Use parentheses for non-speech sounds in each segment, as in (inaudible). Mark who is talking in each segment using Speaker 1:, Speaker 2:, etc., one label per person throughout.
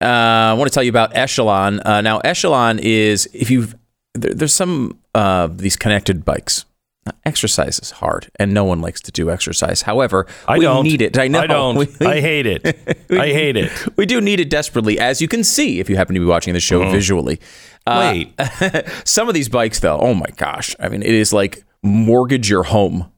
Speaker 1: uh, I want to tell you about Echelon. Uh, now, Echelon is if you've there, there's some uh, these connected bikes. Exercise is hard, and no one likes to do exercise. However,
Speaker 2: I
Speaker 1: we
Speaker 2: don't.
Speaker 1: need it. I know.
Speaker 2: I don't.
Speaker 1: We-
Speaker 2: I hate it. (laughs) I hate it.
Speaker 1: we do need it desperately, as you can see if you happen to be watching the show visually. Uh,
Speaker 2: Wait. (laughs)
Speaker 1: some of these bikes, though, oh my gosh! I mean, it is like mortgage your home,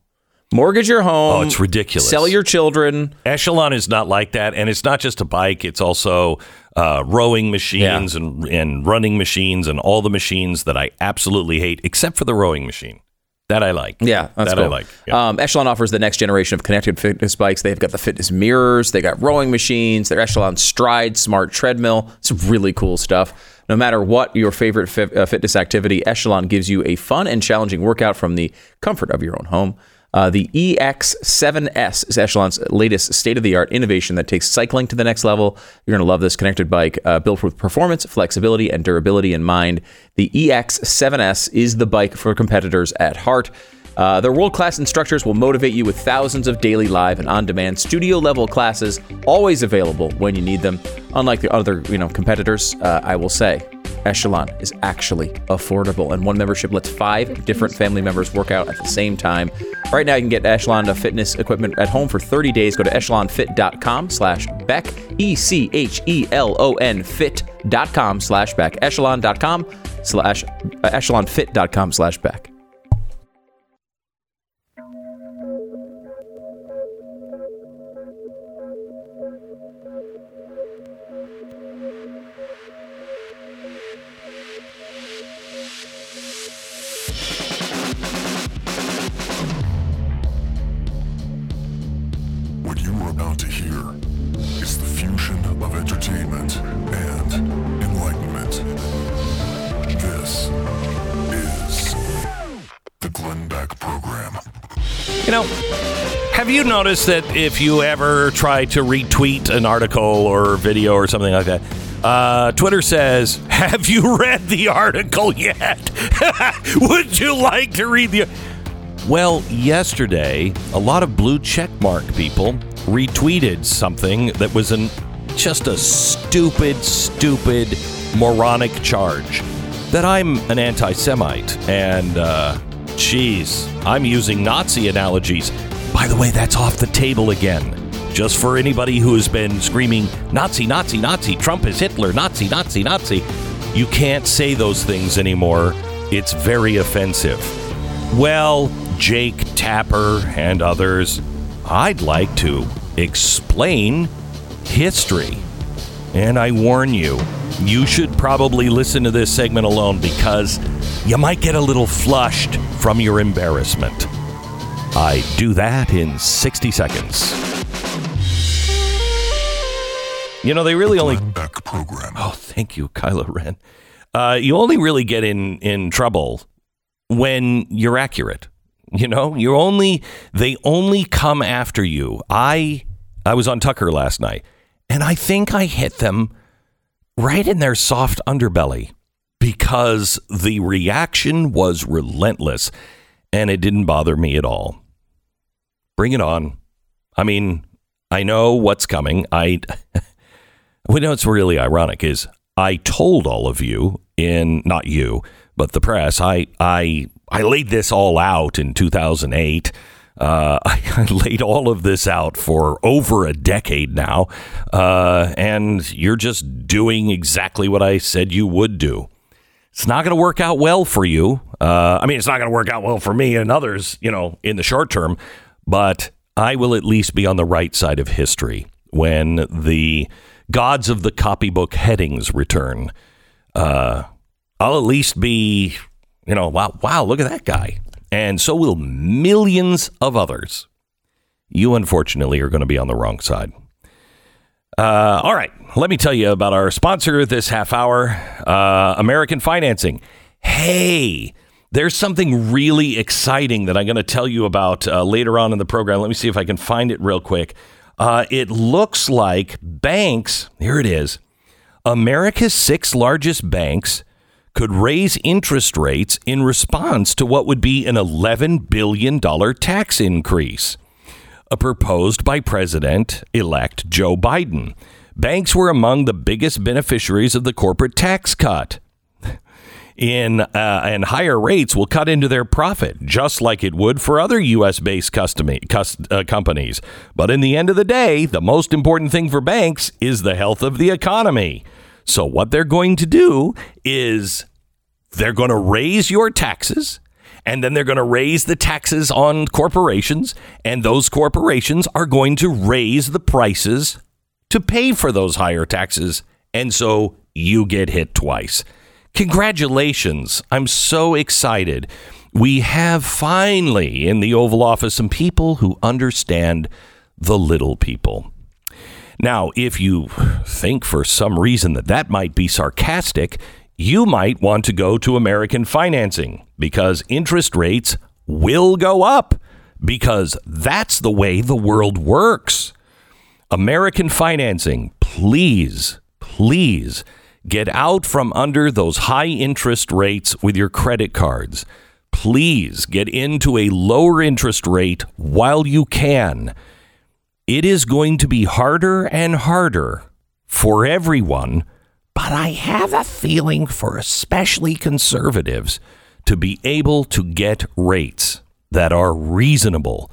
Speaker 1: mortgage your home.
Speaker 2: Oh, it's ridiculous.
Speaker 1: Sell your children.
Speaker 2: Echelon is not like that, and it's not just a bike. It's also uh, rowing machines and and running machines and all the machines that I absolutely hate, except for the rowing machine. That I like.
Speaker 1: Yeah, that's
Speaker 2: that
Speaker 1: cool.
Speaker 2: I like. Yeah.
Speaker 1: Um, Echelon offers the next generation of connected fitness bikes. They've got the fitness mirrors, they got rowing machines, their Echelon Stride smart treadmill. It's really cool stuff. No matter what your favorite fi- uh, fitness activity, Echelon gives you a fun and challenging workout from the comfort of your own home. Uh, the EX7S is Echelon's latest state of the art innovation that takes cycling to the next level. You're going to love this connected bike, uh, built with performance, flexibility, and durability in mind. The EX7S is the bike for competitors at heart. Uh, their world class instructors will motivate you with thousands of daily live and on demand studio level classes, always available when you need them. Unlike the other you know, competitors, uh, I will say, Echelon is actually affordable, and one membership lets five different family members work out at the same time. Right now, you can get Echelon fitness equipment at home for 30 days. Go to echelonfit.com slash Beck, E C H E L O N fit.com slash Beck, echelon.com slash, uh, echelonfit.com slash Beck.
Speaker 2: Noticed that if you ever try to retweet an article or video or something like that, uh, Twitter says, (laughs) "Have you read the article yet? (laughs) Would you like to read the?" Well, yesterday, a lot of blue checkmark people retweeted something that was an just a stupid, stupid, moronic charge that I'm an anti-Semite and. Uh, Jeez, I'm using Nazi analogies. By the way, that's off the table again. Just for anybody who has been screaming, Nazi, Nazi, Nazi, Trump is Hitler, Nazi, Nazi, Nazi. You can't say those things anymore. It's very offensive. Well, Jake Tapper and others, I'd like to explain history. And I warn you, you should probably listen to this segment alone because you might get a little flushed from your embarrassment. I do that in 60 seconds. You know, they really only.
Speaker 3: Glenn Beck Program.
Speaker 2: Oh, thank you, Kylo Ren. Uh, you only really get in, in trouble when you're accurate. You know, you only they only come after you. I I was on Tucker last night, and I think I hit them right in their soft underbelly because the reaction was relentless, and it didn't bother me at all. Bring it on. I mean, I know what's coming. I (laughs) what what's really ironic is I told all of you in not you, but the press. I I I laid this all out in 2008. Uh, (laughs) I, I laid all of this out for over a decade now, uh, and you're just doing exactly what I said you would do. It's not going to work out well for you. Uh, I mean, it's not going to work out well for me and others, you know, in the short term, but I will at least be on the right side of history when the gods of the copybook headings return. Uh, I'll at least be, you know, wow, wow, look at that guy. And so will millions of others. You, unfortunately, are going to be on the wrong side. Uh, all right, let me tell you about our sponsor this half hour uh, American Financing. Hey, there's something really exciting that I'm going to tell you about uh, later on in the program. Let me see if I can find it real quick. Uh, it looks like banks, here it is, America's six largest banks could raise interest rates in response to what would be an $11 billion tax increase uh, proposed by President elect Joe Biden. banks were among the biggest beneficiaries of the corporate tax cut. In uh, and higher rates will cut into their profit, just like it would for other U.S. based custom- cust- uh, companies. But in the end of the day, the most important thing for banks is the health of the economy. So what they're going to do is they're going to raise your taxes and then they're going to raise the taxes on corporations and those corporations are going to raise the prices to pay for those higher taxes and so you get hit twice. Congratulations. I'm so excited. We have finally in the Oval Office some people who understand the little people. Now, if you think for some reason that that might be sarcastic, you might want to go to American financing because interest rates will go up because that's the way the world works. American financing, please, please get out from under those high interest rates with your credit cards. Please get into a lower interest rate while you can. It is going to be harder and harder for everyone, but I have a feeling for especially conservatives to be able to get rates that are reasonable.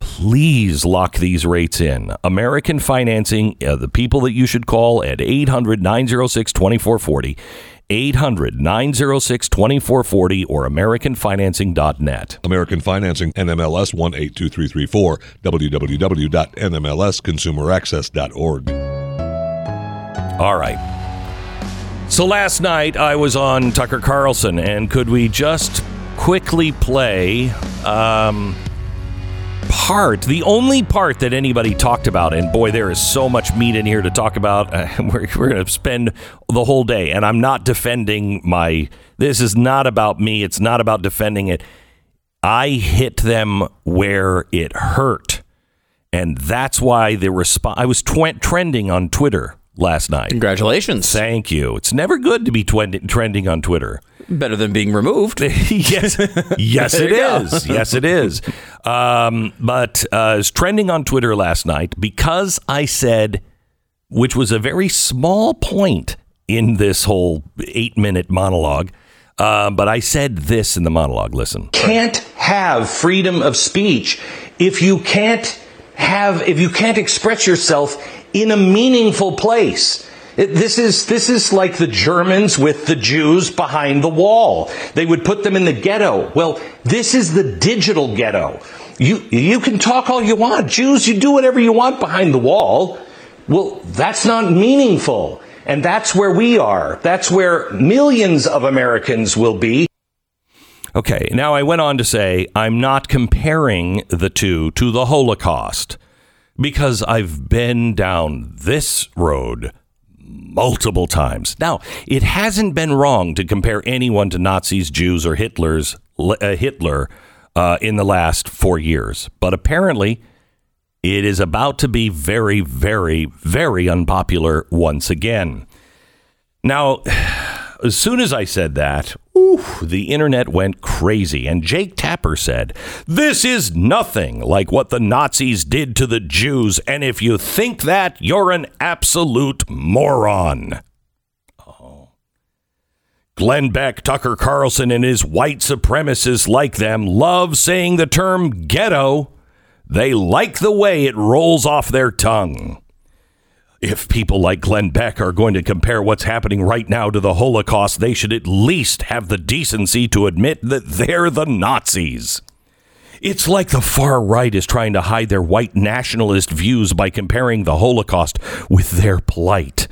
Speaker 2: Please lock these rates in. American Financing, uh, the people that you should call at 800 906 2440, 800 906 2440, or AmericanFinancing.net.
Speaker 4: American Financing, NMLS 182334, www.nmlsconsumeraccess.org.
Speaker 2: All right. So last night I was on Tucker Carlson, and could we just quickly play um, part, the only part that anybody talked about? And boy, there is so much meat in here to talk about. Uh, (laughs) we're we're going to spend the whole day, and I'm not defending my. This is not about me. It's not about defending it. I hit them where it hurt. And that's why the response. I was tw- trending on Twitter last night.
Speaker 1: Congratulations.
Speaker 2: Thank you. It's never good to be twen- trending on Twitter.
Speaker 1: Better than being removed. (laughs)
Speaker 2: yes, yes,
Speaker 1: There
Speaker 2: it
Speaker 1: you go.
Speaker 2: is. Yes, it is. Um, but uh, it's trending on Twitter last night because I said, which was a very small point in this whole eight-minute monologue. Uh, but I said this in the monologue. Listen.
Speaker 5: can't have freedom of speech if you can't have if you can't express yourself in a meaningful place. It- This is this is like the Germans with the Jews behind the wall. They would put them in the ghetto. Well, this is the digital ghetto. You you can talk all you want. Jews, you do whatever you want behind the wall. Well, that's not meaningful. And that's where we are. That's where millions of Americans will be.
Speaker 2: Okay. Now I went on to say I'm not comparing the two to the Holocaust because I've been down this road multiple times. Now, it hasn't been wrong to compare anyone to Nazis, Jews, or Hitler's uh, Hitler uh, in the last four years, but apparently it is about to be very, very, very unpopular once again. Now, (sighs) as soon as I said that, oof, the internet went crazy. And Jake Tapper said, This is nothing like what the Nazis did to the Jews. And if you think that, you're an absolute moron. Oh. Glenn Beck, Tucker Carlson, and his white supremacists like them love saying the term ghetto. They like the way it rolls off their tongue. If people like Glenn Beck are going to compare what's happening right now to the Holocaust, they should at least have the decency to admit that they're the Nazis. It's like the far right is trying to hide their white nationalist views by comparing the Holocaust with their plight.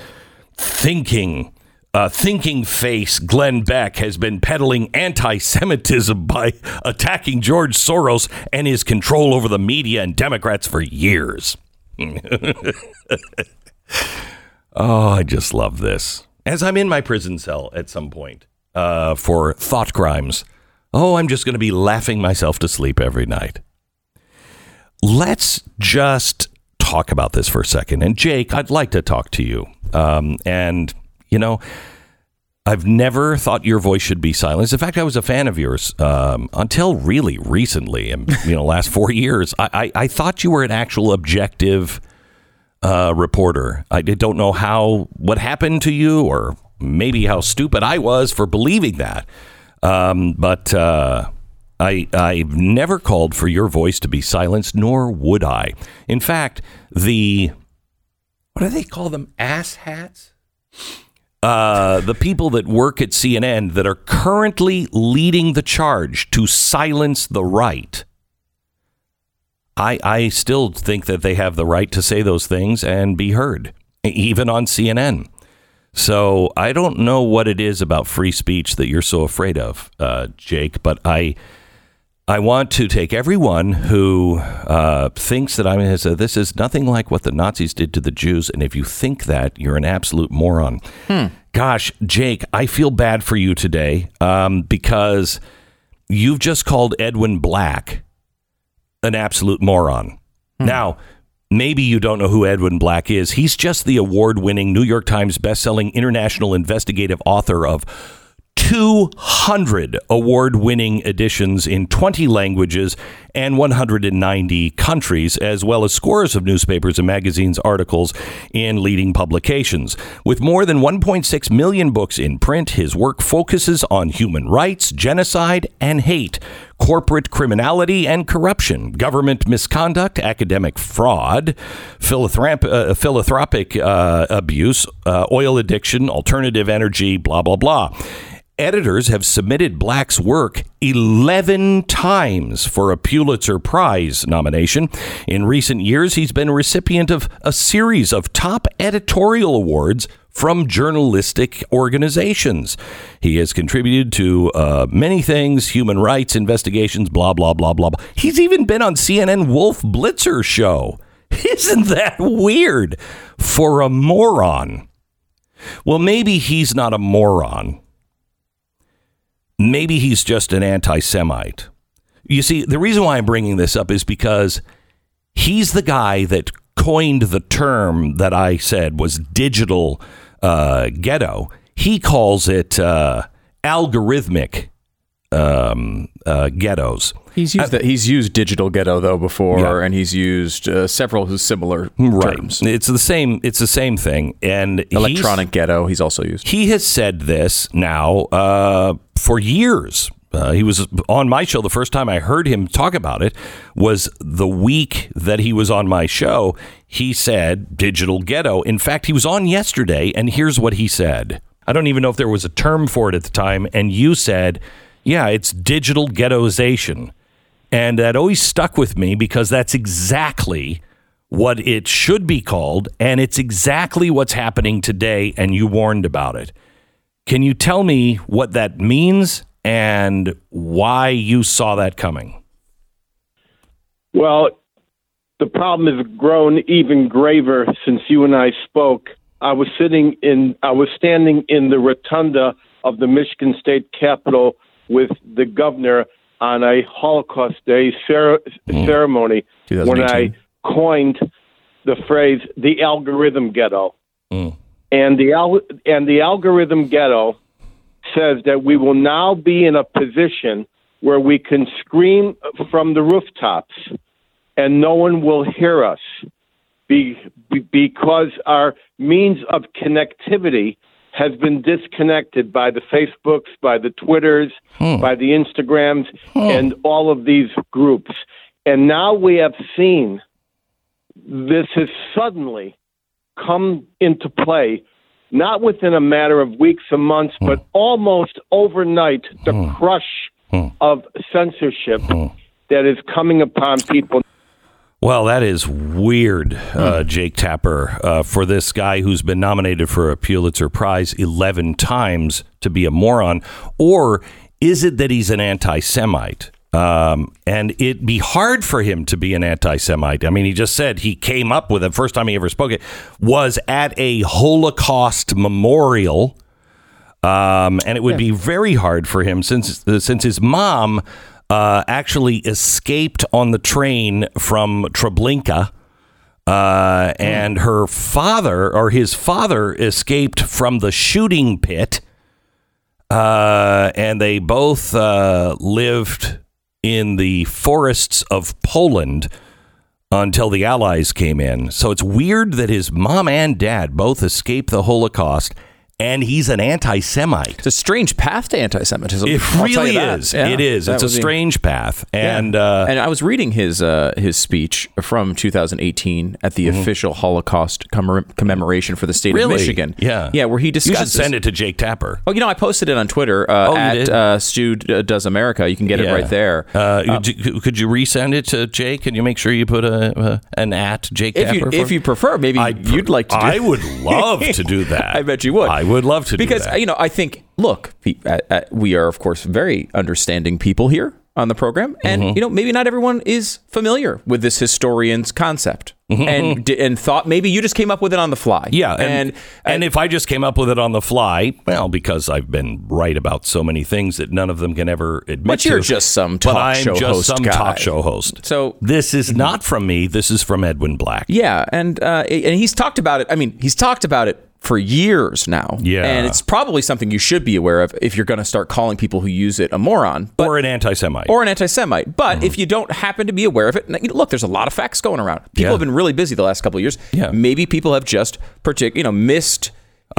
Speaker 2: Thinking, uh, thinking face Glenn Beck has been peddling anti Semitism by attacking George Soros and his control over the media and Democrats for years. (laughs) Oh, I just love this. As I'm in my prison cell at some point uh, for thought crimes, oh, I'm just going to be laughing myself to sleep every night. Let's just talk about this for a second. And Jake, I'd like to talk to you. Um, and, you know, I've never thought your voice should be silenced. In fact, I was a fan of yours um, until really recently, and you know, last four years. I, I, I thought you were an actual objective uh, reporter. I don't know how what happened to you, or maybe how stupid I was for believing that. Um, but uh, I I've never called for your voice to be silenced, nor would I. In fact, the what do they call them? Ass hats. Uh, the people that work at CNN that are currently leading the charge to silence the right. I, I still think that they have the right to say those things and be heard, even on CNN. So I don't know what it is about free speech that you're so afraid of, uh, Jake, but I I want to take everyone who uh, thinks that I'm uh, this is nothing like what the Nazis did to the Jews, and if you think that, you're an absolute moron. Gosh, Jake, I feel bad for you today um, because you've just called Edwin Black an absolute moron. Hmm. Now, maybe you don't know who Edwin Black is. He's just the award winning New York Times bestselling international investigative author of 200 award winning editions in 20 languages and 190 countries, as well as scores of newspapers and magazines articles in leading publications. With more than 1.6 million books in print, his work focuses on human rights, genocide, and hate corporate criminality and corruption, government misconduct, academic fraud, philanthrop- uh, philanthropic uh, abuse, uh, oil addiction, alternative energy, blah, blah, blah. Editors have submitted Black's work 11 times for a Pulitzer Prize nomination. In recent years, he's been a recipient of a series of top editorial awards from journalistic organizations. He has contributed to uh, many things, human rights investigations, blah, blah, blah, blah, blah. He's even been on CNN Wolf Blitzer show. (laughs) Isn't that weird for a moron? Well, maybe he's not a moron. Maybe he's just an anti Semite. You see, the reason why I'm bringing this up is because he's the guy that coined the term that I said was digital uh, ghetto. He calls it uh, algorithmic um, uh, ghettos.
Speaker 1: He's used that. He's used digital ghetto though before,
Speaker 2: Yeah.
Speaker 1: and he's used uh, several similar
Speaker 2: Right.
Speaker 1: terms.
Speaker 2: It's the same. It's the same thing. And he's-
Speaker 1: Electronic ghetto. He's also used.
Speaker 2: he has said this now uh, for years. Uh, he was on my show. The first time I heard him talk about it was the week that he was on my show. He said digital ghetto. In fact, he was on yesterday, and here's what he said. I don't even know if there was a term for it at the time. And you said, yeah, it's digital ghettoization. And that always stuck with me because that's exactly what it should be called. And it's exactly what's happening today. And you warned about it. Can you tell me what that means and why you saw that coming?
Speaker 6: Well, the problem has grown even graver since you and I spoke. I was sitting in, I was standing in the rotunda of the Michigan State Capitol with the governor on a Holocaust Day cer- ceremony when I coined the phrase "the algorithm ghetto," and the al- and the algorithm ghetto says that we will now be in a position where we can scream from the rooftops and no one will hear us be, be, because our means of connectivity has been disconnected by the Facebooks, by the Twitters, hmm. by the Instagrams, hmm. and all of these groups. And now we have seen this has suddenly come into play, not within a matter of weeks or months, hmm. but almost overnight, the crush of censorship that is coming upon people.
Speaker 2: Well, that is weird, uh, Jake Tapper, uh, for this guy who's been nominated for a Pulitzer Prize 11 times to be a moron. Or is it that he's an anti Semite? Um, and it'd be hard for him to be an anti Semite. I mean, he just said he came up with it, first time he ever spoke it, was at a Holocaust memorial. Um, and it would be very hard for him since uh, since his mom uh, actually escaped on the train from Treblinka, uh, and her father or his father escaped from the shooting pit, uh, and they both uh, lived in the forests of Poland until the Allies came in. So it's weird that his mom and dad both escaped the Holocaust, and he's an anti-Semite.
Speaker 1: It's a strange path to anti-Semitism.
Speaker 2: It
Speaker 1: I'll
Speaker 2: really is.
Speaker 1: Yeah,
Speaker 2: it is. It's a strange path,
Speaker 1: Yeah.
Speaker 2: and uh,
Speaker 1: and I was reading his uh, his speech from 2018 at the official Holocaust commem- commemoration for the state
Speaker 2: Mm-hmm. really,
Speaker 1: of Michigan.
Speaker 2: yeah,
Speaker 1: yeah, where he
Speaker 2: You should send it to Jake Tapper.
Speaker 1: Oh, you know, I posted it on Twitter uh,
Speaker 2: Oh,
Speaker 1: at uh, Stu Does America. You can get it right there.
Speaker 2: Uh, could you- could you resend it to Jake? Can you make sure you put a, an at Jake
Speaker 1: if
Speaker 2: Tapper?
Speaker 1: you if you prefer, maybe
Speaker 2: I'd
Speaker 1: you'd like to. Do
Speaker 2: I would love (laughs) to do that.
Speaker 1: I bet you would.
Speaker 2: I would love to do
Speaker 1: because you know I think look, uh, uh, we are of course very understanding people here on the program, and
Speaker 2: Mm-hmm.
Speaker 1: you know maybe not everyone is familiar with this historian's concept, and di- and thought maybe you just came up with it on the fly.
Speaker 2: Mm-hmm. Yeah, and,
Speaker 1: and
Speaker 2: and, if I just came up with it on the fly, well, because I've been right about so many things that none of them can ever admit
Speaker 1: But you're
Speaker 2: to.
Speaker 1: just some
Speaker 2: but
Speaker 1: talk
Speaker 2: I'm
Speaker 1: show
Speaker 2: just
Speaker 1: host
Speaker 2: some
Speaker 1: guy.
Speaker 2: talk show host.
Speaker 1: So-
Speaker 2: this is not from me. This is from Edwin Black.
Speaker 1: Yeah, and uh, and he's talked about it. I mean, he's talked about it for years now.
Speaker 2: Yeah.
Speaker 1: and it's probably something you should be aware of if you're going to start calling people who use it a moron, but
Speaker 2: or an anti-Semite.
Speaker 1: or an anti-Semite. But mm-hmm. if you don't happen to be aware of it, and, you know, look, there's a lot of facts going around. People
Speaker 2: Yeah.
Speaker 1: have been really busy the last couple of years.
Speaker 2: Yeah.
Speaker 1: maybe people have just partic- you know, missed.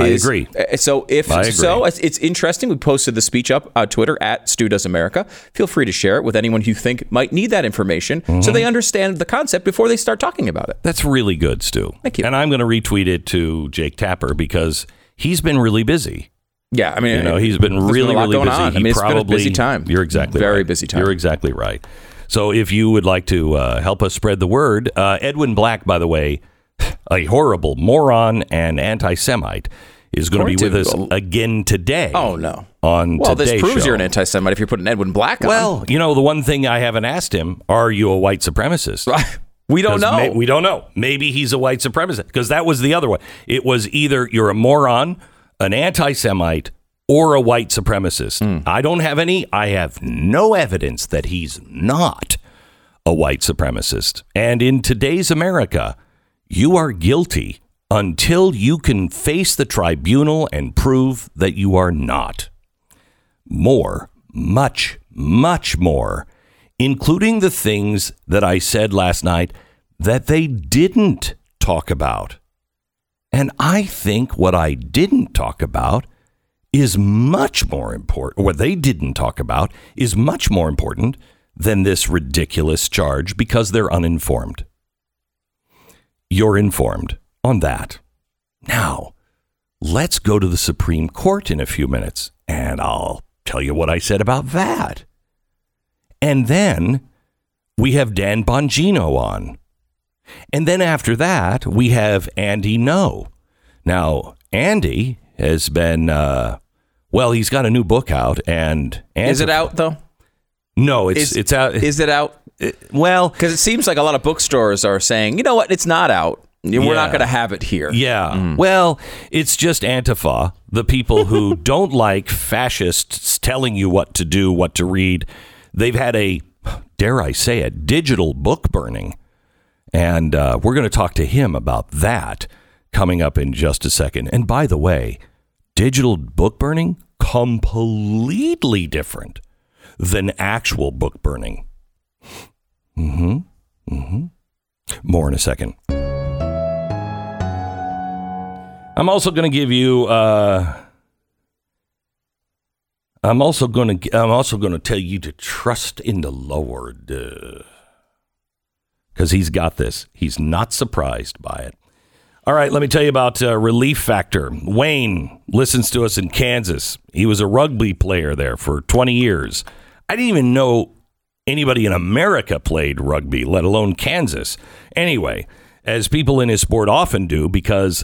Speaker 2: I agree.
Speaker 1: uh, So if
Speaker 2: agree.
Speaker 1: so, it's, interesting. We posted the speech up on Twitter at Stu Does America. Feel free to share it with anyone you think might need that information,
Speaker 2: Mm-hmm.
Speaker 1: so they understand the concept before they start talking about it.
Speaker 2: That's really good, Stu.
Speaker 1: Thank you.
Speaker 2: And I'm going to retweet it to Jake Tapper because he's been really busy.
Speaker 1: Yeah, I mean,
Speaker 2: You know, he's been really,
Speaker 1: lot
Speaker 2: really
Speaker 1: going
Speaker 2: busy.
Speaker 1: on.
Speaker 2: He
Speaker 1: I mean, it's
Speaker 2: probably,
Speaker 1: been a busy time.
Speaker 2: You're exactly
Speaker 1: very
Speaker 2: right.
Speaker 1: busy time.
Speaker 2: You're exactly right. So if you would like to uh, help us spread the word, uh, Edwin Black, by the way, a horrible moron and anti-Semite, is going to be with us again today.
Speaker 1: Oh no.
Speaker 2: On
Speaker 1: Well, this proves
Speaker 2: show.
Speaker 1: you're an anti-Semite if you're putting Edwin Black on.
Speaker 2: Well, you know, the one thing I haven't asked him: Are you a white supremacist? (laughs)
Speaker 1: we don't know.
Speaker 2: may- we don't know. Maybe he's a white supremacist because that was the other one. It was either you're a moron, an anti-Semite, or a white supremacist.
Speaker 1: Hmm.
Speaker 2: I don't have any. I have no evidence that he's not a white supremacist. And in today's America, you are guilty until you can face the tribunal and prove that you are not. More, much, much more, including the things that I said last night that they didn't talk about. And I think what I didn't talk about is much more important, what they didn't talk about is much more important than this ridiculous charge because they're uninformed. You're informed on that. Now, let's go to the Supreme Court in a few minutes, and I'll tell you what I said about that. And then we have Dan Bongino on. And then after that, we have Andy Ngo. Now, Andy has been, uh, well, he's got a new book out, and
Speaker 1: is it out though?
Speaker 2: No, it's
Speaker 1: Is
Speaker 2: it's out.
Speaker 1: Is it out?
Speaker 2: Well,
Speaker 1: Because it seems like a lot of bookstores are saying, you know what, it's not out. We're
Speaker 2: Yeah.
Speaker 1: not going to have it here.
Speaker 2: Yeah. Well, it's just Antifa, the people who (laughs) don't like fascists telling you what to do, what to read. They've had a, dare I say it, digital book burning. And uh, we're going to talk to him about that coming up in just a second. And by the way, digital book burning, completely different than actual book burning. Mm hmm. Mm hmm. More in a second. I'm also going to give you. Uh, I'm also going to. I'm also going to tell you to trust in the Lord, because He's got this. He's not surprised by it. All right, let me tell you about uh, Relief Factor. Wayne listens to us in Kansas. He was a rugby player there for 20 years. I didn't even know anybody in America played rugby, let alone Kansas. Anyway, as people in his sport often do, because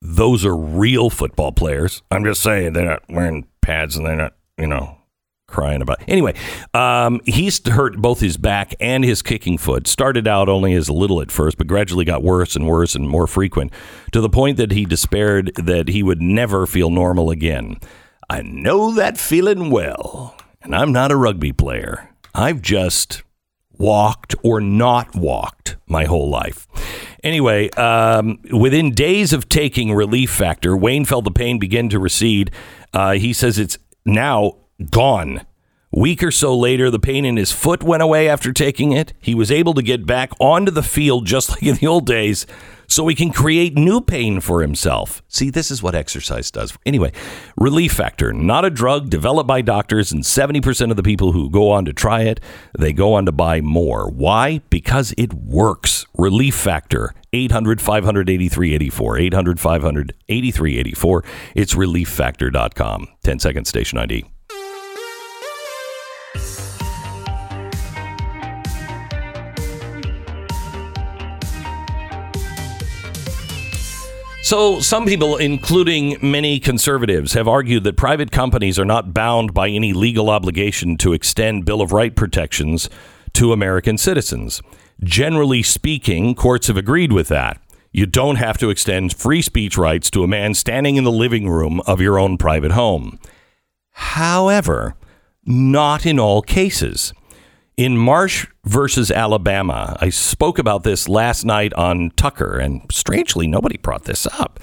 Speaker 2: those are real football players. I'm just saying they're not wearing pads and they're not, you know, crying about. Anyway, um, he's hurt both his back and his kicking foot. Started out only as a little at first, but gradually got worse and worse and more frequent to the point that he despaired that he would never feel normal again. I know that feeling well, and I'm not a rugby player. I've just walked or not walked my whole life. Anyway, um, within days of taking Relief Factor, Wayne felt the pain begin to recede. Uh, he says it's now gone. Week or so later, the pain in his foot went away after taking it. He was able to get back onto the field just (laughs) like in the old days so he can create new pain for himself. See, this is what exercise does. Anyway, Relief Factor, not a drug developed by doctors, and 70% of the people who go on to try it, they go on to buy more. Why? Because it works. Relief Factor, 800 583 84. 800 583 84. It's relieffactor.com. 10 second station ID. So, some people, including many conservatives, have argued that private companies are not bound by any legal obligation to extend Bill of Right protections to American citizens. Generally speaking, courts have agreed with that. You don't have to extend free speech rights to a man standing in the living room of your own private home. However, not in all cases. In Marsh versus Alabama, I spoke about this last night on Tucker, and strangely, nobody brought this up.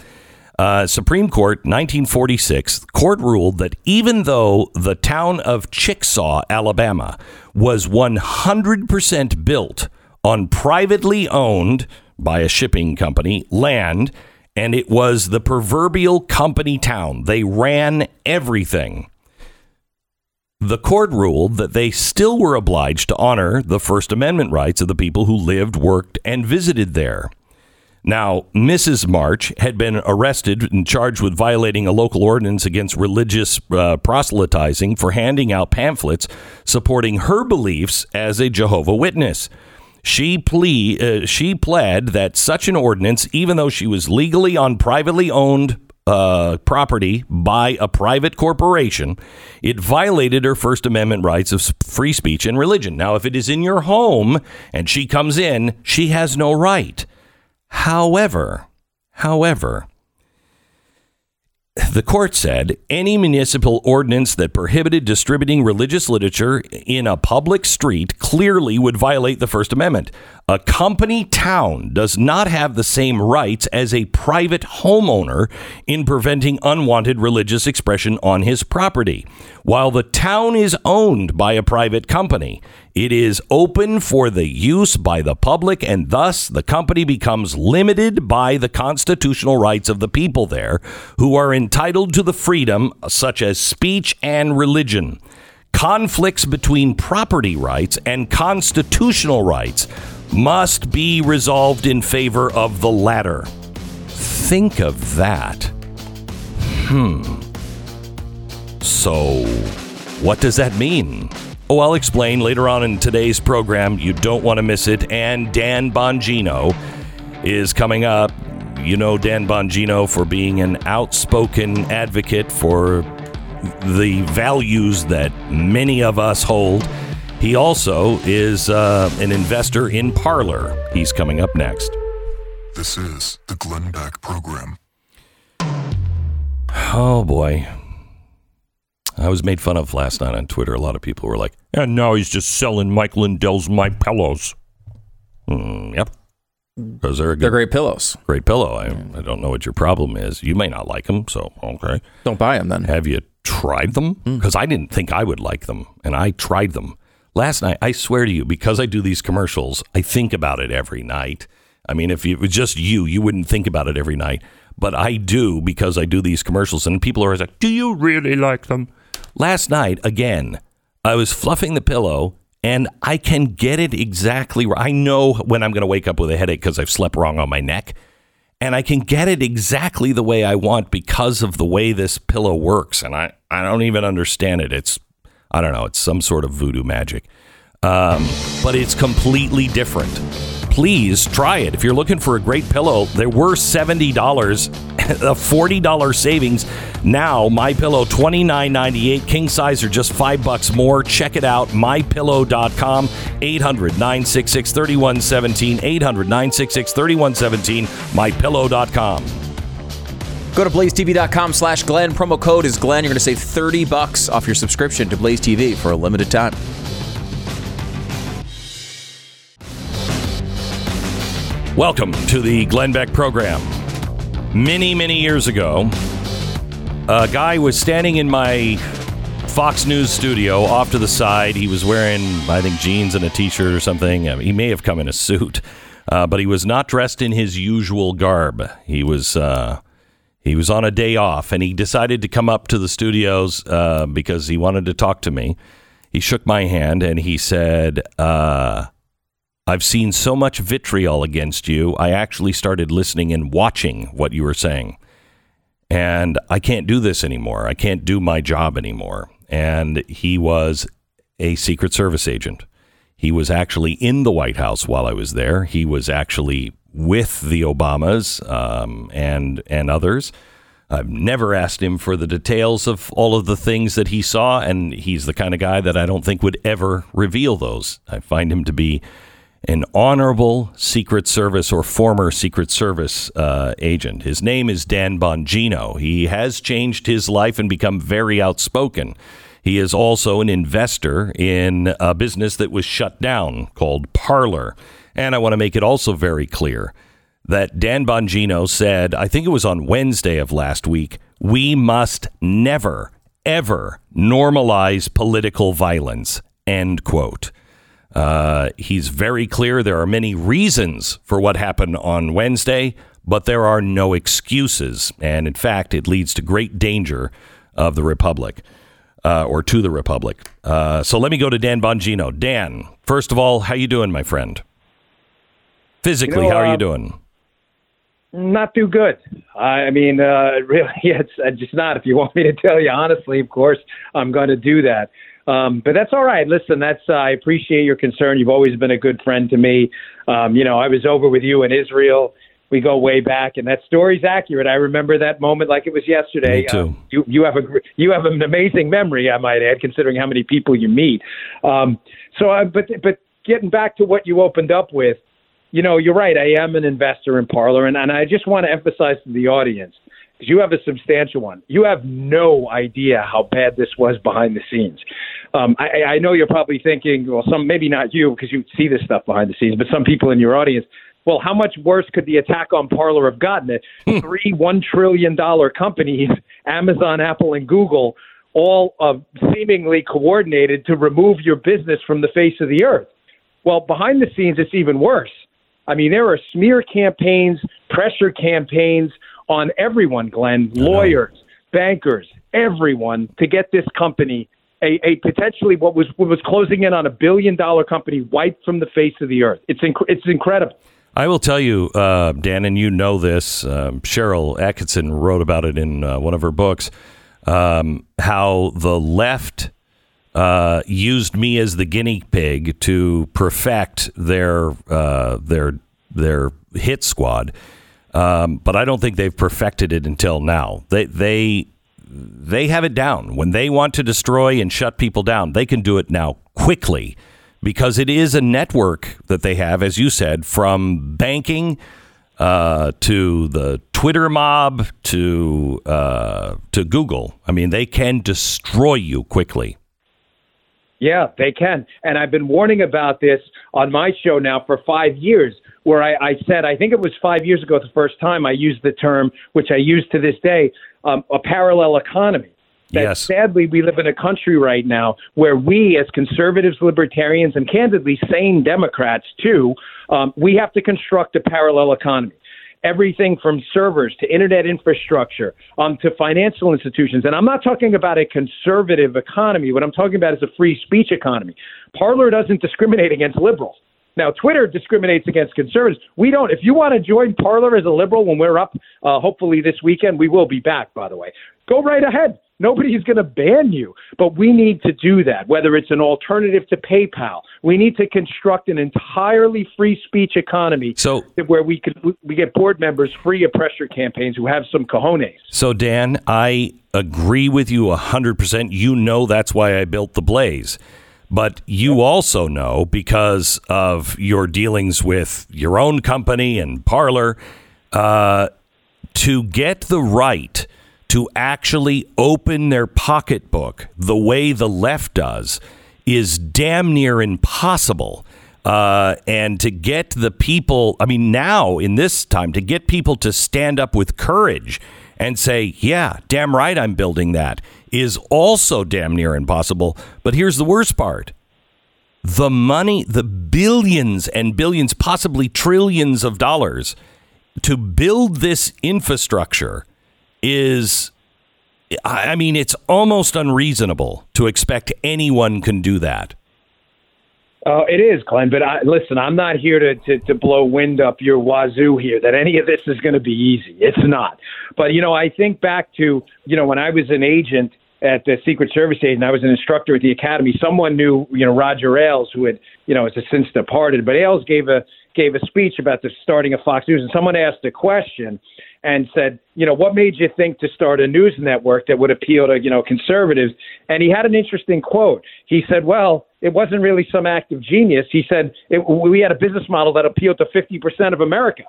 Speaker 2: Uh, Supreme Court, 1946, court ruled that even though the town of Chickasaw, Alabama, was 100% built on privately owned by a shipping company land, and it was the proverbial company town, they ran everything the court ruled that they still were obliged to honor the First Amendment rights of the people who lived, worked, and visited there. Now, Mrs. Marsh had been arrested and charged with violating a local ordinance against religious uh, proselytizing for handing out pamphlets supporting her beliefs as a Jehovah Witness. She plea uh, she pled that such an ordinance, even though she was legally on privately owned uh, property by a private corporation, it violated her First Amendment rights of free speech and religion. Now, if it is in your home and she comes in, she has no right. However, however, the court said any municipal ordinance that prohibited distributing religious literature in a public street clearly would violate the First Amendment. A company town does not have the same rights as a private homeowner in preventing unwanted religious expression on his property. While the town is owned by a private company, it is open for the use by the public, and thus the company becomes limited by the constitutional rights of the people there, who are entitled to the freedom such as speech and religion. Conflicts between property rights and constitutional rights must be resolved in favor of the latter. Think of that. Hmm. So, what does that mean? Oh, I'll explain later on in today's program. You don't want to miss it. And Dan Bongino is coming up. You know Dan Bongino for being an outspoken advocate for the values that many of us hold. He also is uh, an investor in Parler. He's coming up next.
Speaker 3: This is the Glenn Beck Program.
Speaker 2: Oh boy. I was made fun of last night on Twitter. A lot of people were like, and now he's just selling Mike Lindell's My Pillows. Mm, yep. Because they're good,
Speaker 1: They're great pillows.
Speaker 2: great pillow. I, I don't know what your problem is. You may not like them, so okay.
Speaker 1: Don't buy them then.
Speaker 2: Have you tried them? Because I didn't think I would like them, and I tried them last night. I swear to you, because I do these commercials, I think about it every night. I mean, if it was just you, you wouldn't think about it every night, but I do because I do these commercials, and people are always like, "Do you really like them?" Last night, again, I was fluffing the pillow. And I can get it exactly right. I know when I'm going to wake up with a headache because I've slept wrong on my neck and I can get it exactly the way I want because of the way this pillow works. And I, I don't even understand it. It's, I don't know, it's some sort of voodoo magic. Um, but it's completely different. Please try it. If you're looking for a great pillow, there were $70, (laughs) a $40 savings. Now, My Pillow $29.98. King size are just five bucks more. Check it out, mypillow.com. 800 966 3117. 800 966 3117. Mypillow.com.
Speaker 1: Go to blazetv.com slash Glenn. Promo code is Glenn. You're going to save 30 bucks off your subscription to Blaze TV for a limited time.
Speaker 2: Welcome to the Glenn Beck program. Many, many years ago, a guy was standing in my Fox News studio off to the side. He was wearing, I think, jeans and a t shirt or something. I mean, he may have come in a suit, uh, but he was not dressed in his usual garb. He was. Uh, he was on a day off and he decided to come up to the studios uh, because he wanted to talk to me. He shook my hand and he said, uh, I've seen so much vitriol against you. I actually started listening and watching what you were saying. And I can't do this anymore. I can't do my job anymore. And he was a Secret Service agent. He was actually in the White House while I was there. He was actually with the Obamas um, and and others. I've never asked him for the details of all of the things that he saw, and he's the kind of guy that I don't think would ever reveal those. I find him to be an honorable Secret Service or former Secret Service uh, agent. His name is Dan Bongino. He has changed his life and become very outspoken. He is also an investor in a business that was shut down called Parler. And I want to make it also very clear that Dan Bongino said, I think it was on Wednesday of last week, we must never, ever normalize political violence. End quote. Uh, he's very clear there are many reasons for what happened on Wednesday, but there are no excuses. And in fact, it leads to great danger of the Republic uh, or to the Republic. Uh, so let me go to Dan Bongino. Dan, first of all, how you doing, my friend? Physically,
Speaker 7: You know,
Speaker 2: how are you
Speaker 7: uh,
Speaker 2: doing?
Speaker 7: Not too good. I mean, uh, (laughs) really, it's just not. If you want me to tell you honestly, of course, I'm going to do that. Um, but that's all right. Listen, that's uh, I appreciate your concern. You've always been a good friend to me. Um, you know, I was over with you in Israel. We go way back, and that story's accurate. I remember that moment like it was yesterday.
Speaker 2: Me too.
Speaker 7: Um, you you have a you have an amazing memory, I might add, considering how many people you meet. Um, so, uh, but but getting back to what you opened up with, you know, you're right. I am an investor in Parler, and, and I just want to emphasize to the audience because you have a substantial one. You have no idea how bad this was behind the scenes. Um, I, I know you're probably thinking, well, some maybe not you because you see this stuff behind the scenes, but some people in your audience. Well, how much worse could the attack on Parler have gotten? It three one trillion dollar companies, Amazon, Apple, and Google, all uh, seemingly coordinated to remove your business from the face of the earth. Well, behind the scenes, it's even worse. I mean, there are smear campaigns, pressure campaigns on everyone, Glenn, lawyers, bankers, everyone, to get this company, a, a potentially what was what was closing in on a billion dollar company, wiped from the face of the earth. It's inc- it's incredible.
Speaker 2: I will tell you, uh, Dan, and you know this. Um, Sharyl Attkisson wrote about it in uh, one of her books. Um, how the left uh, used me as the guinea pig to perfect their uh, their their hit squad, um, but I don't think they've perfected it until now. They they they have it down. When they want to destroy and shut people down, they can do it now quickly because it is a network that they have, as you said, from banking uh, to the Twitter mob to uh, to Google. I mean, they can destroy you quickly.
Speaker 7: Yeah, they can. And I've been warning about this on my show now for five years, where I, I said, I think it was five years ago the first time I used the term, which I use to this day, um, a parallel economy. That
Speaker 2: Yes.
Speaker 7: sadly, we live in a country right now where we, as conservatives, libertarians, and candidly sane Democrats too, um, we have to construct a parallel economy. Everything from servers to internet infrastructure um, to financial institutions. And I'm not talking about a conservative economy. What I'm talking about is a free speech economy. Parler doesn't discriminate against liberals. Now, Twitter discriminates against conservatives. We don't. If you want to join Parler as a liberal when we're up, uh, hopefully this weekend, we will be back, by the way. Go right ahead. Nobody's going to ban you, but we need to do that, whether it's an alternative to PayPal. We need to construct an entirely free speech economy
Speaker 2: So-
Speaker 7: where we can we get board members free of pressure campaigns who have some cojones.
Speaker 2: So, Dan, I agree with you 100%. You know that's why I built the Blaze. But you also know because of your dealings with your own company and Parler, uh, to get the right to actually open their pocketbook the way the left does is damn near impossible. Uh, and to get the people, I mean, now in this time, to get people to stand up with courage and say, yeah, damn right I'm building that is also damn near impossible. But here's the worst part the money, the billions and billions, possibly trillions of dollars to build this infrastructure is I mean, it's almost unreasonable to expect anyone can do that.
Speaker 7: Uh, it is, Glenn. But I, listen, I'm not here to, to, to blow wind up your wazoo here that any of this is going to be easy. It's not. But, you know, I think back to, you know, when I was an agent at the Secret Service agent, I was an instructor at the academy. Someone knew, you know, Roger Ailes, who had, you know, has since departed. But Ailes gave a gave a speech about the starting of Fox News, and someone asked a question and said, you know, what made you think to start a news network that would appeal to, you know, conservatives? And he had an interesting quote. He said, well, it wasn't really some act of genius. He said, it, we had a business model that appealed to 50% of America.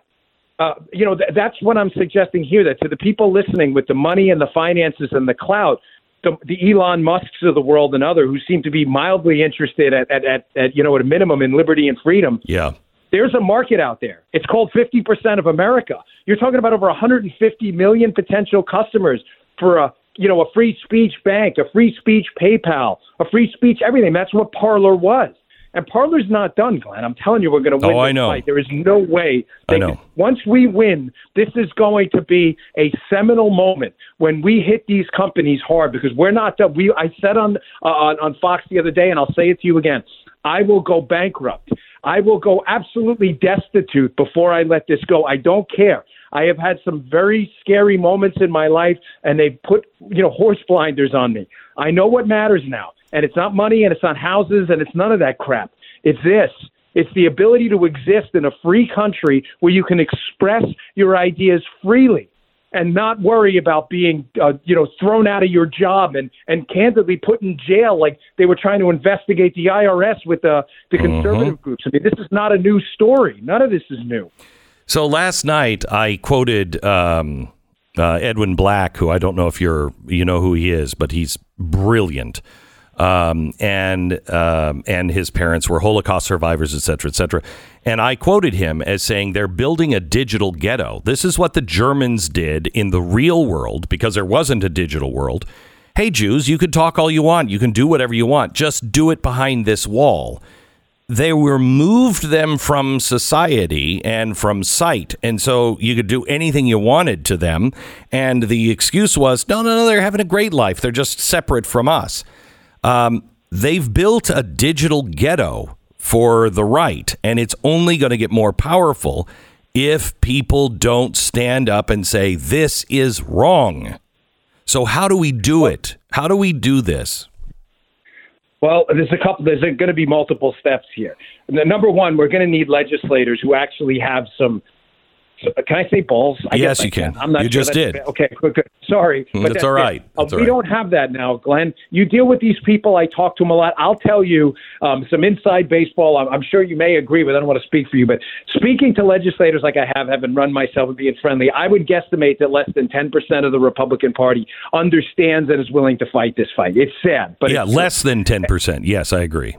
Speaker 7: Uh, you know, th- that's what I'm suggesting here. That to the people listening with the money and the finances and the clout, the, the Elon Musks of the world and other who seem to be mildly interested at, at, at, at you know at a minimum in liberty and freedom.
Speaker 2: Yeah.
Speaker 7: There's a market out there. It's called 50% of America. You're talking about over 150 million potential customers for a you know a free speech bank, a free speech PayPal, a free speech everything. That's what Parler was. And Parler's not done, Glenn. I'm telling you, we're going to win.
Speaker 2: Oh, I
Speaker 7: this
Speaker 2: know.
Speaker 7: Fight. There is no way.
Speaker 2: I know.
Speaker 7: can- once we win, this is going to be a seminal moment when we hit these companies hard because we're not done. We, I said on, uh, on on Fox the other day, and I'll say it to you again. I will go bankrupt. I will go absolutely destitute before I let this go. I don't care. I have had some very scary moments in my life, and they've put you know horse blinders on me. I know what matters now, and it's not money, and it's not houses, and it's none of that crap. It's this. It's the ability to exist in a free country where you can express your ideas freely and not worry about being, uh, you know, thrown out of your job and, and candidly put in jail like they were trying to investigate the IRS with the, the conservative groups. I mean, this is not a new story. None of this is new.
Speaker 2: So last night I quoted um, uh, Edwin Black, who I don't know if you're you know who he is, but he's brilliant. Um, and um, and his parents were Holocaust survivors, et cetera, et cetera. And I quoted him as saying they're building a digital ghetto. This is what the Germans did in the real world because there wasn't a digital world. Hey, Jews, you can talk all you want. You can do whatever you want. Just do it behind this wall they removed them from society and from sight. And so you could do anything you wanted to them. And the excuse was, no, no, no, they're having a great life. They're just separate from us. Um, they've built a digital ghetto for the right, and it's only going to get more powerful if people don't stand up and say, this is wrong. So, how do we do it? How do we do this?
Speaker 7: Well, there's a couple. There's going to be multiple steps here. Number one, we're going to need legislators who actually have some. Can I say balls? I
Speaker 2: Yes,
Speaker 7: guess I
Speaker 2: you can.
Speaker 7: I'm not
Speaker 2: You
Speaker 7: sure
Speaker 2: just did.
Speaker 7: Okay, good, good. Sorry,
Speaker 2: Mm,
Speaker 7: but
Speaker 2: that's all right.
Speaker 7: Uh,
Speaker 2: That's all
Speaker 7: we
Speaker 2: right.
Speaker 7: don't have that now, Glenn. You deal with these people. I talk to them a lot. I'll tell you um, some inside baseball. I'm, I'm sure you may agree with. I don't want to speak for you, but speaking to legislators like I have, having run myself and being friendly, I would guesstimate that less than 10% of the Republican Party understands and is willing to fight this fight. It's sad, but
Speaker 2: yeah, less than 10%. Yes, I agree.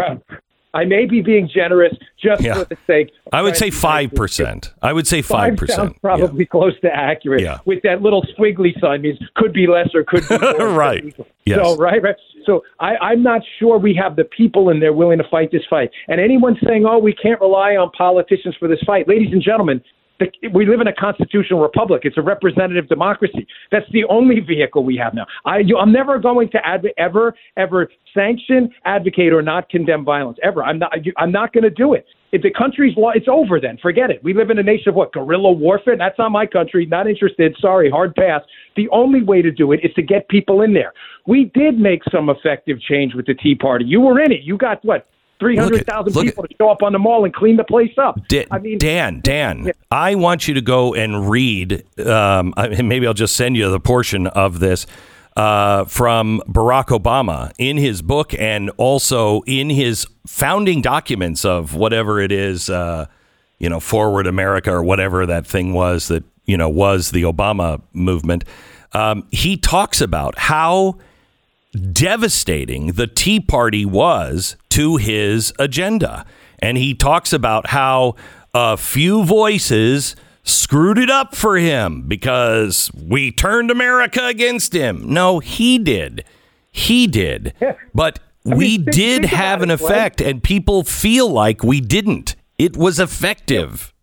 Speaker 7: I may be being generous just
Speaker 2: Yeah.
Speaker 7: for the sake. of
Speaker 2: I would say
Speaker 7: trying to be nice.
Speaker 2: 5%. I would say
Speaker 7: Five
Speaker 2: 5%.
Speaker 7: sounds probably close to accurate.
Speaker 2: Yeah.
Speaker 7: With that little squiggly sign means could be less or could be (laughs) more.
Speaker 2: Right. Yes.
Speaker 7: So right, right. So I, I'm not sure we have the people in there willing to fight this fight. And anyone saying, "Oh, we can't rely on politicians for this fight," ladies and gentlemen. The- We live in a constitutional republic. It's a representative democracy. That's the only vehicle we have now. I, you, I'm never going to adv- ever, ever sanction, advocate, or not condemn violence. Ever. I'm not. I'm not going to do it. If the country's law, it's over. Then forget it. We live in a nation of what guerrilla warfare. That's not my country. Not interested. Sorry, hard pass. The only way to do it is to get people in there. We did make some effective change with the Tea Party. You were in it. You got what? Three hundred thousand
Speaker 2: look at-
Speaker 7: people to show up on the mall and clean the place up.
Speaker 2: Da-
Speaker 7: I mean,
Speaker 2: Dan, Dan, I want you to go and read. Um, I, maybe I'll just send you the portion of this uh, from Barack Obama in his book and also in his founding documents of whatever it is, uh, you know, Forward America or whatever that thing was that you know was the Obama movement. Um, he talks about how devastating the Tea Party was to his agenda. And he talks about how a few voices screwed it up for him because we turned America against him. No, he did. He did. Yeah. But we
Speaker 7: think-
Speaker 2: did
Speaker 7: think
Speaker 2: have an
Speaker 7: it,
Speaker 2: effect, and people feel like we didn't. It was effective.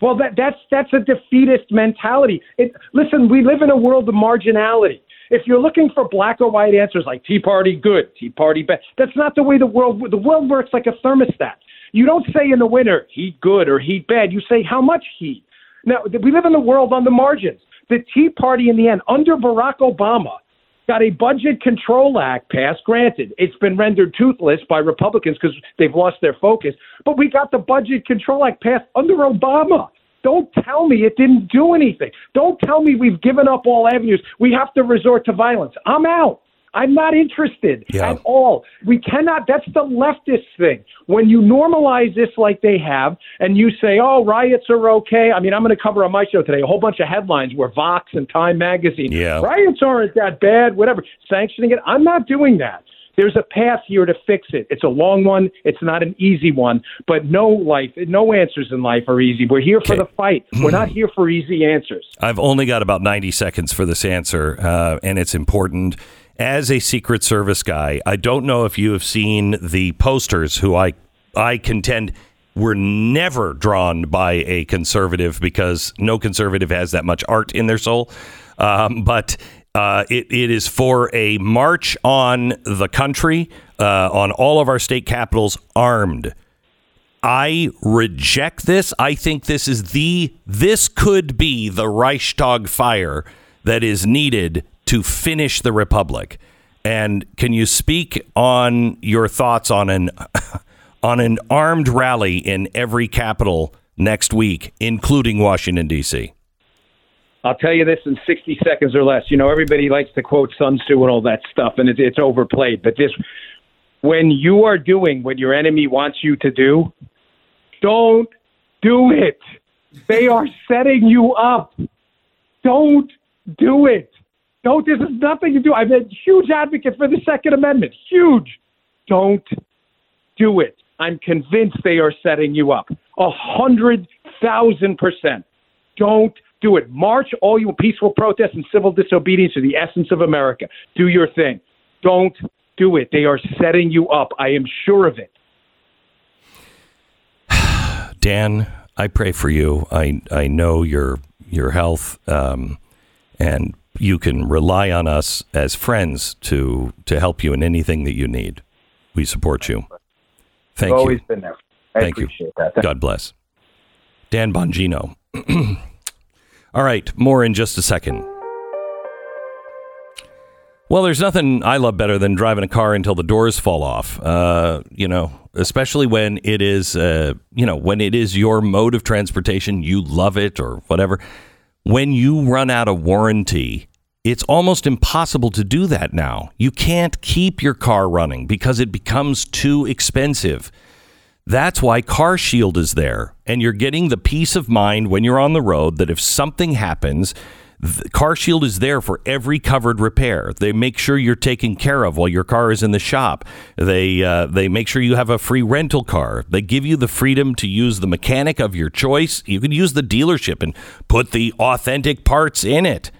Speaker 7: Well, that, that's that's a defeatist mentality. It, listen, we live in a world of marginality. If you're looking for black or white answers like Tea Party good, Tea Party bad, that's not the way the world the world works like a thermostat. You don't say in the winter heat good or heat bad. You say how much heat. Now we live in the world on the margins. The Tea Party in the end under Barack Obama got a budget control act passed. Granted, it's been rendered toothless by Republicans because they've lost their focus. But we got the budget control act passed under Obama. Don't tell me it didn't do anything. Don't tell me we've given up all avenues. We have to resort to violence. I'm out. I'm not interested
Speaker 2: Yeah.
Speaker 7: at all. We cannot. That's the leftist thing. When you normalize this like they have, and you say, "Oh, riots are okay." I mean, I'm going to cover on my show today a whole bunch of headlines where Vox and Time Magazine,
Speaker 2: Yeah.
Speaker 7: riots aren't that bad. Whatever, sanctioning it. I'm not doing that. There's a path here to fix it. It's a long one. It's not an easy one. But no life, no answers in life are easy. We're here for
Speaker 2: Okay.
Speaker 7: the fight. We're not here for easy answers.
Speaker 2: I've only got about 90 seconds for this answer, uh, and it's important. As a Secret Service guy, I don't know if you have seen the posters who I, I contend were never drawn by a conservative because no conservative has that much art in their soul. Um, but uh, it, it is for a march on the country, uh, on all of our state capitals, armed. I reject this. I think this is the this could be the Reichstag fire that is needed to finish the republic. And can you speak on your thoughts on an (laughs) on an armed rally in every capital next week, including Washington D.C.?
Speaker 7: I'll tell you this in 60 seconds or less. You know, everybody likes to quote Sun Tzu and all that stuff, and it's, it's overplayed. But this, when you are doing what your enemy wants you to do, don't do it. They are setting you up. Don't do it. Don't. This is nothing to do. I'm a huge advocate for the Second Amendment. Huge. Don't do it. I'm convinced they are setting you up. A hundred thousand percent. Don't do it. March all you peaceful protests and civil disobedience are the essence of America. Do your thing. Don't do it. They are setting you up. I am sure of it. (sighs)
Speaker 2: Dan, I pray for you. I I know your your health, um, and you can rely on us as friends to to help you in anything that you need. We support you. Thank you.
Speaker 7: Always been there. I
Speaker 2: Thank you. God bless. Dan Bongino. (clears throat) All right, more in just a second. Well, there's nothing I love better than driving a car until the doors fall off. Uh, you know, especially when it is, uh, you know, when it is your mode of transportation, you love it or whatever. When you run out of warranty, it's almost impossible to do that now. You can't keep your car running because it becomes too expensive. That's why Car Shield is there. And you're getting the peace of mind when you're on the road that if something happens, Car Shield is there for every covered repair. They make sure you're taken care of while your car is in the shop. They uh, they make sure you have a free rental car. They give you the freedom to use the mechanic of your choice. You can use the dealership and put the authentic parts in it.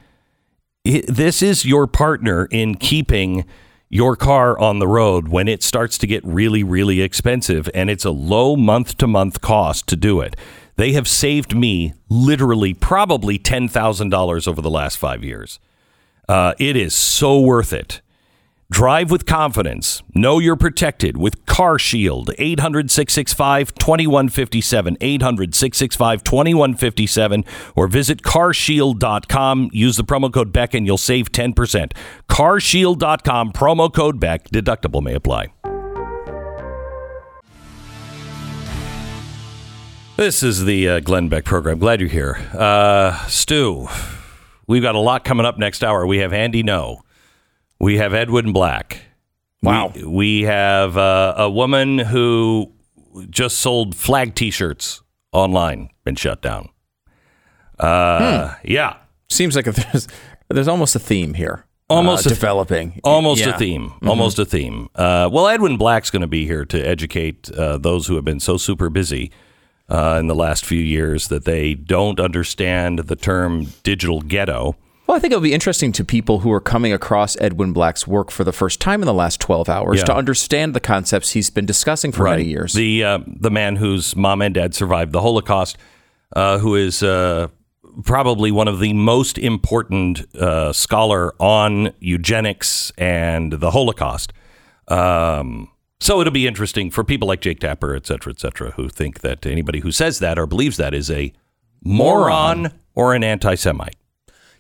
Speaker 2: I- This is your partner in keeping your car on the road when it starts to get really, really expensive, and it's a low month to month cost to do it. They have saved me literally probably $10,000 over the last five years. Uh, it is so worth it. Drive with confidence. Know you're protected with Car Shield. 800 665 2157. 800 665 2157. Or visit carshield.com. Use the promo code Beck and you'll save 10%. Carshield.com. Promo code Beck. Deductible may apply. This is the uh, Glenn Beck program. Glad you're here. Uh, Stu, we've got a lot coming up next hour. We have Andy Ngo. We have Edwin Black.
Speaker 1: Wow.
Speaker 2: We, we have uh, a woman who just sold flag T-shirts online, been shut down. Uh, Yeah,
Speaker 1: Seems like (laughs) there's there's almost a theme here.
Speaker 2: Almost
Speaker 1: uh,
Speaker 2: a-
Speaker 1: developing.
Speaker 2: almost
Speaker 1: Yeah.
Speaker 2: a theme. Almost a theme. Uh, well, Edwin Black's going to be here to educate uh, those who have been so super busy uh, in the last few years that they don't understand the term digital ghetto.
Speaker 1: Well, I think it'll be interesting to people who are coming across Edwin Black's work for the first time in the last 12 hours
Speaker 2: Yeah.
Speaker 1: to understand the concepts he's been discussing for many years.
Speaker 2: The uh, the man whose mom and dad survived the Holocaust, uh, who is uh, probably one of the most important uh, scholar on eugenics and the Holocaust. Um, so it'll be interesting for people like Jake Tapper, et cetera, et cetera, who think that anybody who says that or believes that is a moron, or an anti-Semite.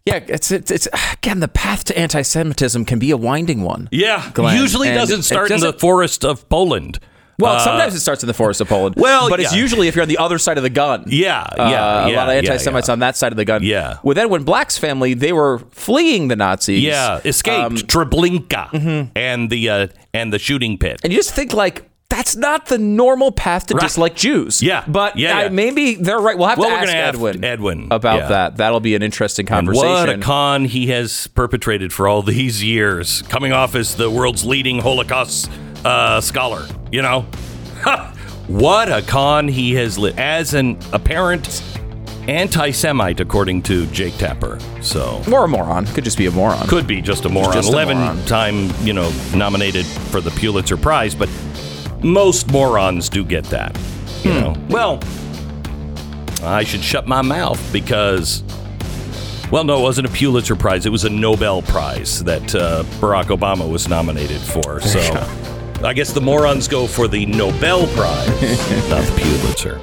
Speaker 1: Yeah, it's, it's, it's again, the path to anti Semitism can be a winding one.
Speaker 2: Yeah,
Speaker 1: Glenn.
Speaker 2: usually
Speaker 1: And
Speaker 2: doesn't start in the forest of Poland.
Speaker 1: Well,
Speaker 2: Uh,
Speaker 1: sometimes it starts in the forest of Poland.
Speaker 2: well,
Speaker 1: but it's usually if you're on the other side of the gun.
Speaker 2: Yeah,
Speaker 1: Uh,
Speaker 2: yeah,
Speaker 1: a
Speaker 2: yeah,
Speaker 1: lot of anti-Semites
Speaker 2: yeah.
Speaker 1: on that side of the gun.
Speaker 2: Yeah.
Speaker 1: With Edwin Black's family, they were fleeing the Nazis.
Speaker 2: Yeah, escaped
Speaker 1: Um,
Speaker 2: Treblinka and the uh, and the shooting pit.
Speaker 1: and you just think like that's not the normal path to
Speaker 2: Right.
Speaker 1: dislike Jews.
Speaker 2: Yeah,
Speaker 1: but
Speaker 2: yeah,
Speaker 1: I-
Speaker 2: yeah.
Speaker 1: maybe they're right. We'll have
Speaker 2: Well,
Speaker 1: to ask Edwin,
Speaker 2: Edwin,
Speaker 1: about
Speaker 2: yeah.
Speaker 1: that. That'll be an interesting
Speaker 2: And
Speaker 1: conversation.
Speaker 2: what a con he has perpetrated for all these years, coming off as the world's leading Holocaust uh, scholar. You know, what a con he has lit as an apparent anti-Semite, according to Jake Tapper. So
Speaker 1: or a moron. Could just be a moron.
Speaker 2: could be just a moron.
Speaker 1: Just a
Speaker 2: Eleven
Speaker 1: moron.
Speaker 2: time, you know, nominated for the Pulitzer Prize, but most morons do get that. You know, well, I should shut my mouth because, well, no, it wasn't a Pulitzer Prize. It was a Nobel Prize that uh, Barack Obama was nominated for. So, I guess the morons go for the Nobel Prize, (laughs) not the Pulitzer.